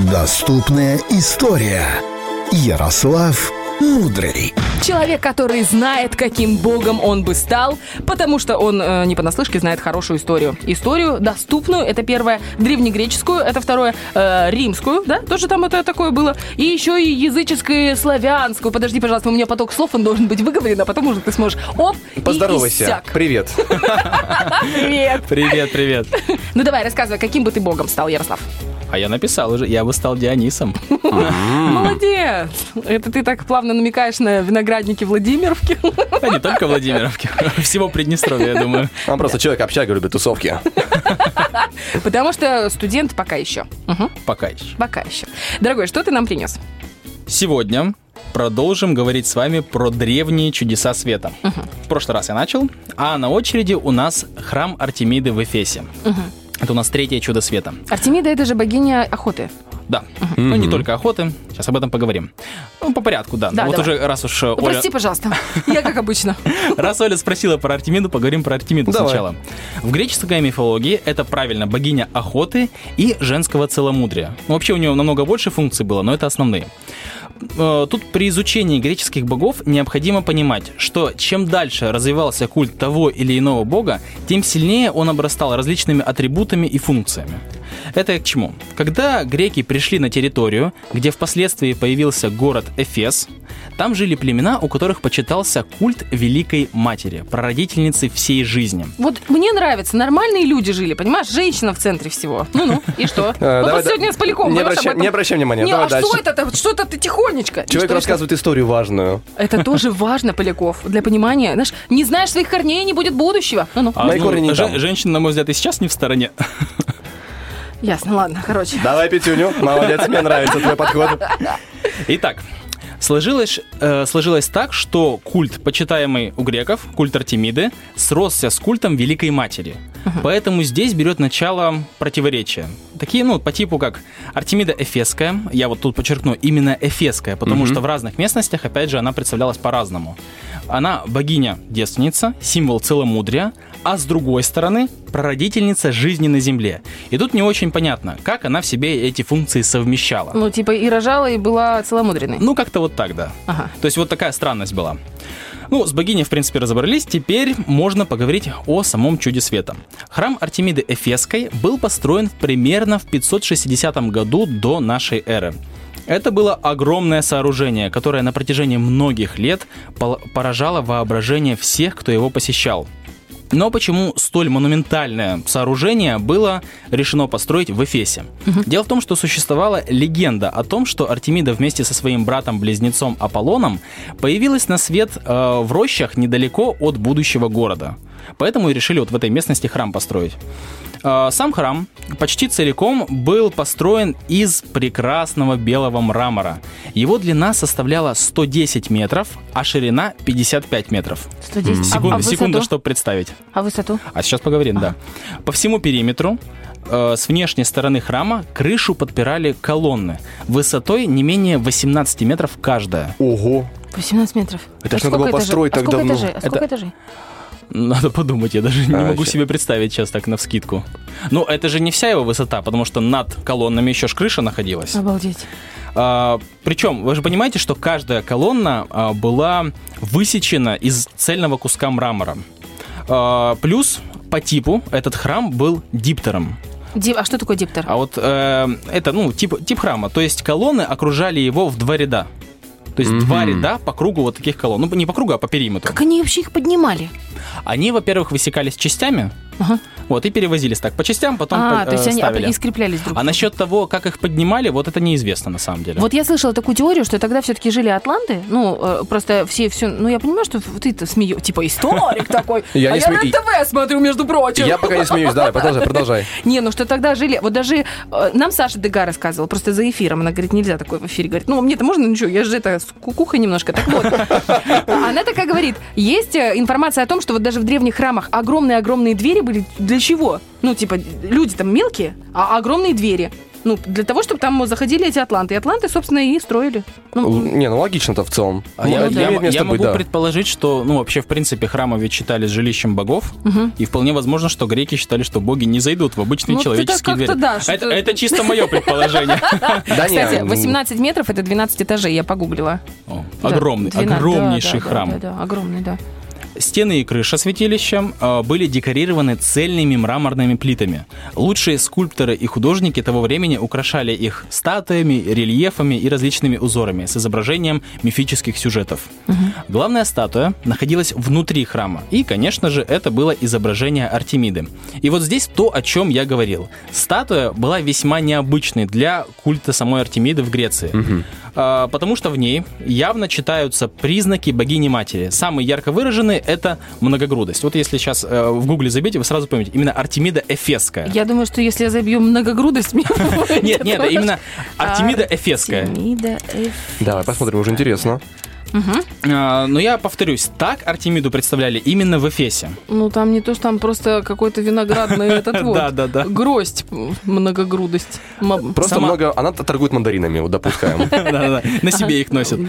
Доступная история. Ярослав Мудрый. Человек, который знает, каким богом он бы стал, потому что он э, не понаслышке знает хорошую историю. Историю доступную, это первое, древнегреческую, это второе, э, римскую, да, тоже там это такое было, и еще и языческую, славянскую. Подожди, пожалуйста, у меня поток слов, он должен быть выговорен, а потом уже ты сможешь оп, Поздоровайся. и иссяк. Привет. Привет. Привет, привет. Ну давай, рассказывай, каким бы ты богом стал, Ярослав? А я написал уже, я бы стал Дионисом. Молодец. Это ты так плавно намекаешь на виноградники Владимировки. А не только Владимировки, всего Приднестровья, я думаю. Он просто человек общага, любит тусовки. Потому что студент пока еще. Пока еще. Пока еще. Дорогой, что ты нам принес? Сегодня продолжим говорить с вами про древние чудеса света. В прошлый раз я начал, а на очереди у нас храм Артемиды в Эфесе. Это у нас третье чудо света. Артемида это же богиня охоты. Да. Ну, не только охоты. Сейчас об этом поговорим. Ну, по порядку, да. Да, вот давай. уже раз уж Ну, Оля... Прости, пожалуйста. Я как обычно. Раз Оля спросила про Артемиду, поговорим про Артемиду Давай. сначала. В греческой мифологии это правильно богиня охоты и женского целомудрия. Ну, вообще у нее намного больше функций было, но это основные. Э, Тут при изучении греческих богов необходимо понимать, что чем дальше развивался культ того или иного бога, тем сильнее он обрастал различными атрибутами и функциями. Это к чему? Когда греки пришли на территорию, где впоследствии появился город Эфес, там жили племена, у которых почитался культ Великой Матери, прародительницы всей жизни. Вот мне нравится, нормальные люди жили, понимаешь? Женщина в центре всего. Ну-ну, и что? Э, Вот сегодня с Поляком. не обращай- этом. не обращай внимания, Не, давай а дальше. что это? Что-то ты тихонечко. Человек что, рассказывает историю важную. что? Это тоже важно, Поляков, для понимания. Знаешь, не знаешь своих корней, не будет будущего. Ну-ну. А, Мои корни не жен- там. женщина, на мой взгляд, и сейчас не в стороне. Ясно, ладно, короче. Давай пятюню. Молодец, мне нравится твой подход. Итак, сложилось, э, сложилось так, что культ, почитаемый у греков, культ Артемиды, сросся с культом Великой Матери. Поэтому здесь берет начало противоречия. Такие, ну, по типу как Артемида Эфесская, я вот тут подчеркну, именно Эфесская, потому что в разных местностях, опять же, она представлялась по-разному. Она богиня-девственница, символ целомудрия, а с другой стороны, прародительница жизни на земле. И тут не очень понятно, как она в себе эти функции совмещала. Ну, типа, и рожала, и была целомудренной. Ну, как-то вот так, да. Ага. То есть вот такая странность была. Ну, с богиней, в принципе, разобрались. Теперь можно поговорить о самом чуде света. Храм Артемиды Эфесской был построен примерно в 560 году до нашей эры. Это было огромное сооружение, которое на протяжении многих лет поражало воображение всех, кто его посещал. Но почему столь монументальное сооружение было решено построить в Эфесе? Дело в том, что существовала легенда о том, что Артемида вместе со своим братом-близнецом Аполлоном появилась на свет э, в рощах недалеко от будущего города. Поэтому и решили вот в этой местности храм построить. Э, Сам храм почти целиком был построен из прекрасного белого мрамора. Его длина составляла 110 метров, а ширина 55 метров. 110. А- Секунду, а высоту? секунду, чтобы представить. А высоту? А сейчас поговорим, да. По всему периметру э, с внешней стороны храма крышу подпирали колонны высотой не менее 18 метров каждая. Ого. 18 метров. Это ж сколько надо было этажей? построить а так сколько давно. Этажей? А сколько Это- этажей? Надо подумать, я даже не А, могу себе представить сейчас так на вскидку. Ну, это же не вся его высота, потому что над колоннами еще ж крыша находилась. Обалдеть. А, причем, вы же понимаете, что каждая колонна а, была высечена из цельного куска мрамора. А, плюс по типу этот храм был диптером. Ди- А что такое диптер? А вот э, это, ну, тип, тип храма. То есть колонны окружали его в два ряда. То есть два ряда по кругу вот таких колонн. Ну, не по кругу, а по периметру. Как они вообще их поднимали? Они, во-первых, высекались частями, Ага. Вот, и перевозились так по частям, потом А, по- то есть э, они ставили. и скреплялись друг А насчет того, как их поднимали, вот это неизвестно на самом деле. Вот я слышала такую теорию, что тогда все-таки жили атланты. Ну, э, просто все, все. Ну, я понимаю, что ты-то смеешь. Типа историк такой. Я а я на ТВ смотрю, между прочим. Я пока не смеюсь. Давай, продолжай, продолжай. Не, ну что тогда жили, вот даже э, нам Саша Дега рассказывала, просто за эфиром, она говорит, нельзя такое в эфире, говорит, ну мне-то можно, ну что, я же это с кукухой немножко, так вот. Она такая говорит, есть информация о том, что вот даже в древних храмах огромные-огромные двери были для чего? Ну, типа, люди там мелкие, а огромные двери. Ну, для того, чтобы там заходили эти атланты. И атланты, собственно, и строили. Ну, Не, ну логично-то в целом. А Ну, я, это я- я быть, могу да. предположить, что, ну, вообще, в принципе, храмы ведь считались жилищем богов, и вполне возможно, что греки считали, что боги не зайдут в обычные Ну, человеческие двери. да, это, что-то- это чисто мое предположение. Кстати, м, 18 метров это 12 этажей, я погуглила. Огромный, 12, огромнейший храм. Да, огромный, да. Стены и крыша святилища э, были декорированы цельными мраморными плитами. Лучшие скульпторы и художники того времени украшали их статуями, рельефами и различными узорами с изображением мифических сюжетов. Главная статуя находилась внутри храма, и, конечно же, это было изображение Артемиды. И вот здесь то, о чем я говорил. Статуя была весьма необычной для культа самой Артемиды в Греции. А, потому что в ней явно читаются признаки богини-матери. Самые ярко выраженные — это многогрудость. Вот если сейчас э, в гугле забейте, вы сразу поймете. Именно Артемида Эфесская. Я думаю, что если я забью многогрудость, мне Нет, нет, именно Артемида Эфесская. Артемида Эф- Давай посмотрим, уже интересно. А, Но я повторюсь, так Артемиду представляли именно в Эфесе. Ну, там не то, что там просто какой-то виноградный этот вот. Да, да, да. Гроздь, многогрудость. Просто много... Она торгует мандаринами, вот допускаем. На себе их носят.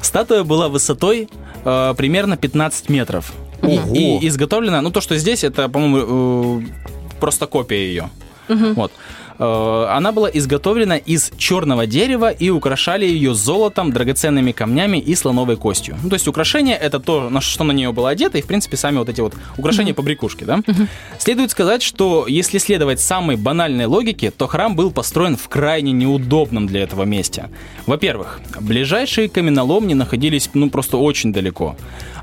Статуя была высотой э, примерно 15 метров. И изготовлена, ну то, что здесь, это, по-моему, э, просто копия ее. Вот. Э, Она была изготовлена из черного дерева и украшали ее золотом, драгоценными камнями и слоновой костью. Ну, то есть украшение это то, на что на нее было одето, и в принципе сами вот эти вот украшения побрякушки, да. Следует сказать, что если следовать самой банальной логике, то храм был построен в крайне неудобном для этого месте. Во-первых, ближайшие каменоломни находились ну просто очень далеко.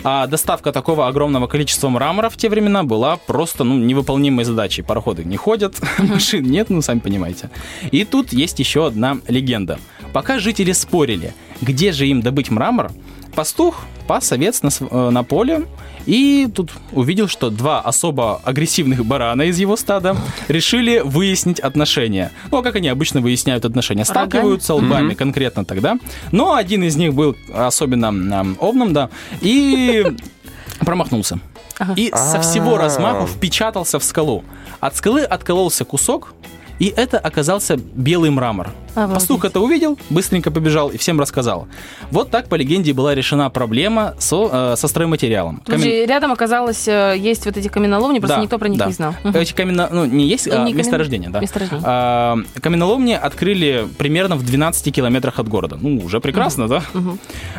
А доставка такого огромного количества мрамора в те времена была просто ну, невыполнимой задачей. Пароходы не ходят, машин нет, ну сами понимаете. И тут есть еще одна легенда. Пока жители спорили, где же им добыть мрамор, пастух пас овец на, э, на поле и тут увидел, что два особо агрессивных барана из его стада решили выяснить отношения. Ну, а как они обычно выясняют отношения? Рогами? Сталкиваются лбами конкретно тогда. Но один из них был особенно ам, овным, да, и промахнулся. Ага. И со всего размаху впечатался в скалу. От скалы откололся кусок, и это оказался белый мрамор. Обалдеть. Пастух это увидел, быстренько побежал и всем рассказал. Вот так, по легенде, была решена проблема со, э, со стройматериалом. Тут Камен- же рядом оказалось, э, есть вот эти каменоломни, просто Да, никто про них да. не знал. Мгм. Эти каменно... Ну, не есть, а не камен- месторождение, да. Месторождение. А, каменоломни открыли примерно в 12 километрах от города. Ну, уже прекрасно, да?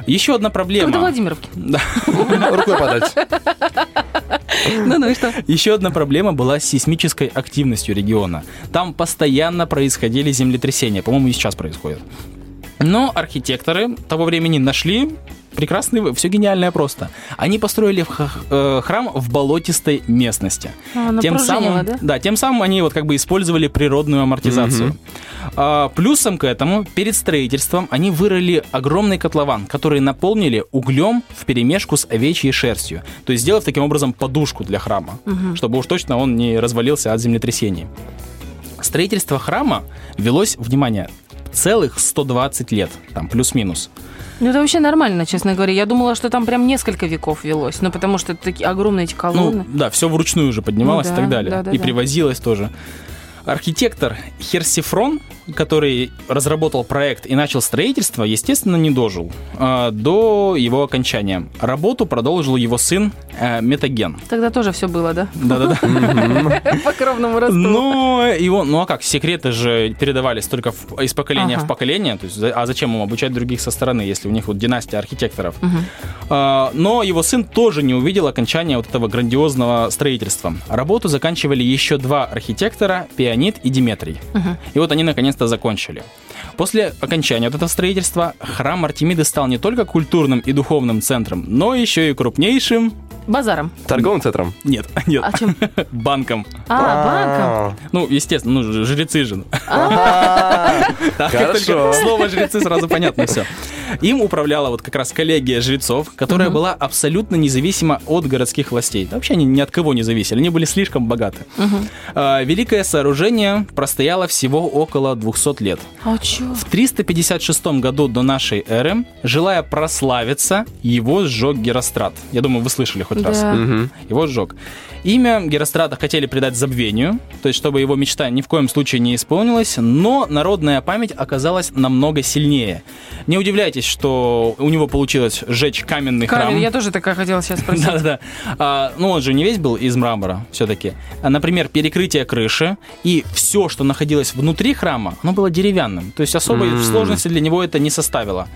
Еще одна проблема. Как до Владимировки. Да. Рукой подать. Ну, ну и что? Еще одна проблема была с сейсмической активностью региона. Там постоянно происходили землетрясения, по-моему, и сейчас происходят. Но архитекторы того времени нашли прекрасный, все гениальное просто. Они построили э, храм в болотистой местности. А, напружинило, самым, да? тем самым они вот как бы использовали природную амортизацию. А, плюсом к этому, перед строительством они вырыли огромный котлован, который наполнили углем в перемешку с овечьей шерстью. То есть сделав таким образом подушку для храма, чтобы уж точно он не развалился от землетрясений. Строительство храма велось, внимание, целых 120 лет, там плюс-минус. Ну, это вообще нормально, честно говоря. Я думала, что там прям несколько веков велось. Ну, потому что это такие огромные эти Ну, колонны. да, все вручную уже поднималось Ну и да, так далее. да, да, и да. привозилось тоже. Архитектор Херсифрон, который разработал проект и начал строительство, естественно, не дожил а, до его окончания. Работу продолжил его сын э, Метаген. Тогда тоже все было, да? Да-да-да. По кровному росту. Но его, ну а как, секреты же передавались только в- из поколения Ага. в поколение. То есть, а зачем им обучать других со стороны, если у них вот династия архитекторов? А, но его сын тоже не увидел окончания вот этого грандиозного строительства. Работу заканчивали еще два архитектора, Пионид и Диметрий. И вот они наконец-то закончили. После окончания вот этого строительства храм Артемиды стал не только культурным и духовным центром, но еще и крупнейшим... Базаром. Торговым центром. Нет, нет, А чем? банком. А, банком. Ну, естественно, ну, жрецы же. А. Хорошо. только Слово жрецы сразу понятно все. Им управляла вот как раз коллегия жрецов, которая была абсолютно независима от городских властей. Вообще они ни от кого не зависели, они были слишком богаты. А, Великое сооружение простояло всего около 200 лет. А чё? В 356 году до нашей эры, желая прославиться, его сжег Герострат. Я думаю, вы слышали хоть раз. Да. Мгм. Его сжег. Имя Герострата хотели придать забвению, то есть чтобы его мечта ни в коем случае не исполнилась, но народная память оказалась намного сильнее. Не удивляйтесь, что у него получилось сжечь каменный Камень, храм. я тоже такая хотела сейчас спросить. Да-да. А, ну, он же не весь был из мрамора все-таки. Например, перекрытие крыши и все, что находилось внутри храма, оно было деревянным. То есть особой сложности для него это не составило.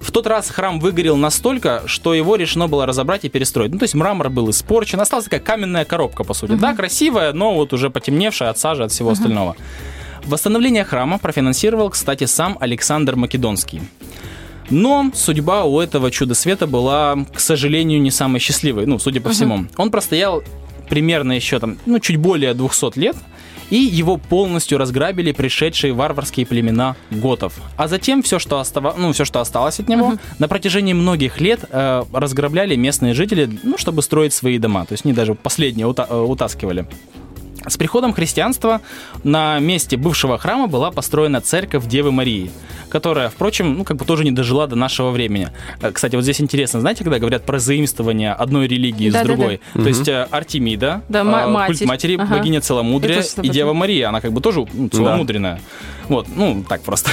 В тот раз храм выгорел настолько, что его решено было разобрать и перестроить. Ну, то есть мрамор был испорчен, осталась такая каменная коробка, по сути. Да, красивая, но вот уже потемневшая от сажи, от всего остального. Восстановление храма профинансировал, кстати, сам Александр Македонский. Но судьба у этого чуда света была, к сожалению, не самой счастливой, ну, судя по всему. Он простоял примерно еще там, ну, чуть более 200 лет, и его полностью разграбили пришедшие варварские племена готов. А затем все, что, остава... ну, все, что осталось от него, на протяжении многих лет э, разграбляли местные жители, ну, чтобы строить свои дома. То есть они даже последние ута- э, утаскивали. С приходом христианства на месте бывшего храма была построена церковь Девы Марии, которая, впрочем, ну, как бы тоже не дожила до нашего времени. Э, Кстати, вот здесь интересно, знаете, когда говорят про заимствование одной религии с Да-да-да. другой? То есть э, Артемида, Да, э, культ матерь. матери, Ага. богиня целомудрия и Дева Мария, она как бы тоже ну, целомудренная. Вот, ну, так просто.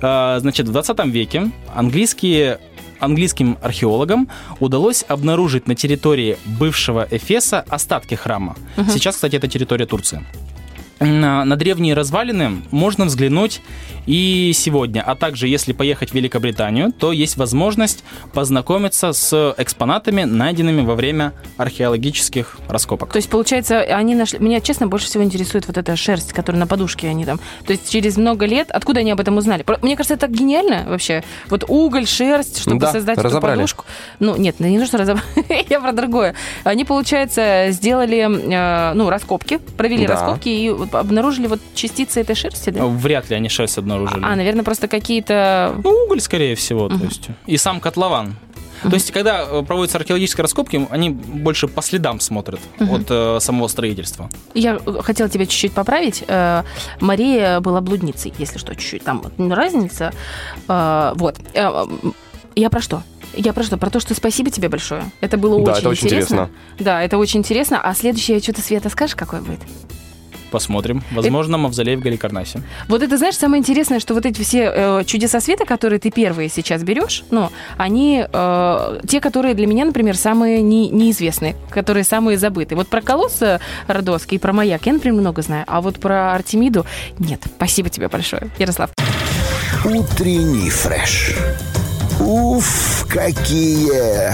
А, Значит, в 20 веке английские английским археологам удалось обнаружить на территории бывшего Эфеса остатки храма. Сейчас, кстати, это территория Турции. На, на древние развалины можно взглянуть и сегодня, а также если поехать в Великобританию, то есть возможность познакомиться с экспонатами, найденными во время археологических раскопок. То есть, получается, они нашли... Меня, честно, больше всего интересует вот эта шерсть, которая на подушке они там. То есть, через много лет... Откуда они об этом узнали? Мне кажется, это так гениально вообще. Вот уголь, шерсть, чтобы Да, создать эту разобрали. подушку. Ну, нет, не нужно разобрать. Я про другое. Они, получается, сделали, э, ну, раскопки, провели Да. раскопки и вот обнаружили вот частицы этой шерсти, да? Вряд ли они шерсть обнаружили. А, наверное, просто какие-то... Ну, уголь, скорее всего, то есть. И сам котлован. То есть, когда э, проводятся археологические раскопки, они больше по следам смотрят от э, самого строительства. Я э, хотела тебя чуть-чуть поправить. Э, Мария была блудницей, если что, чуть-чуть. Там разница. Э, Вот. Э, Я про что? Я про что? Про то, что спасибо тебе большое. Это было Да, очень это очень интересно. интересно. Да, это очень интересно. А следующее что-то, Света, скажешь, какое будет? Посмотрим. Возможно, мавзолей в Галикарнасе. Вот это, знаешь, самое интересное, что вот эти все э, чудеса света, которые ты первые сейчас берешь, ну, они э, те, которые для меня, например, самые не- неизвестные, которые самые забытые. Вот про колосс Родоский и про маяк я, например, много знаю, а вот про Артемиду нет. Спасибо тебе большое, Ярослав. Утренний фреш. Уф, какие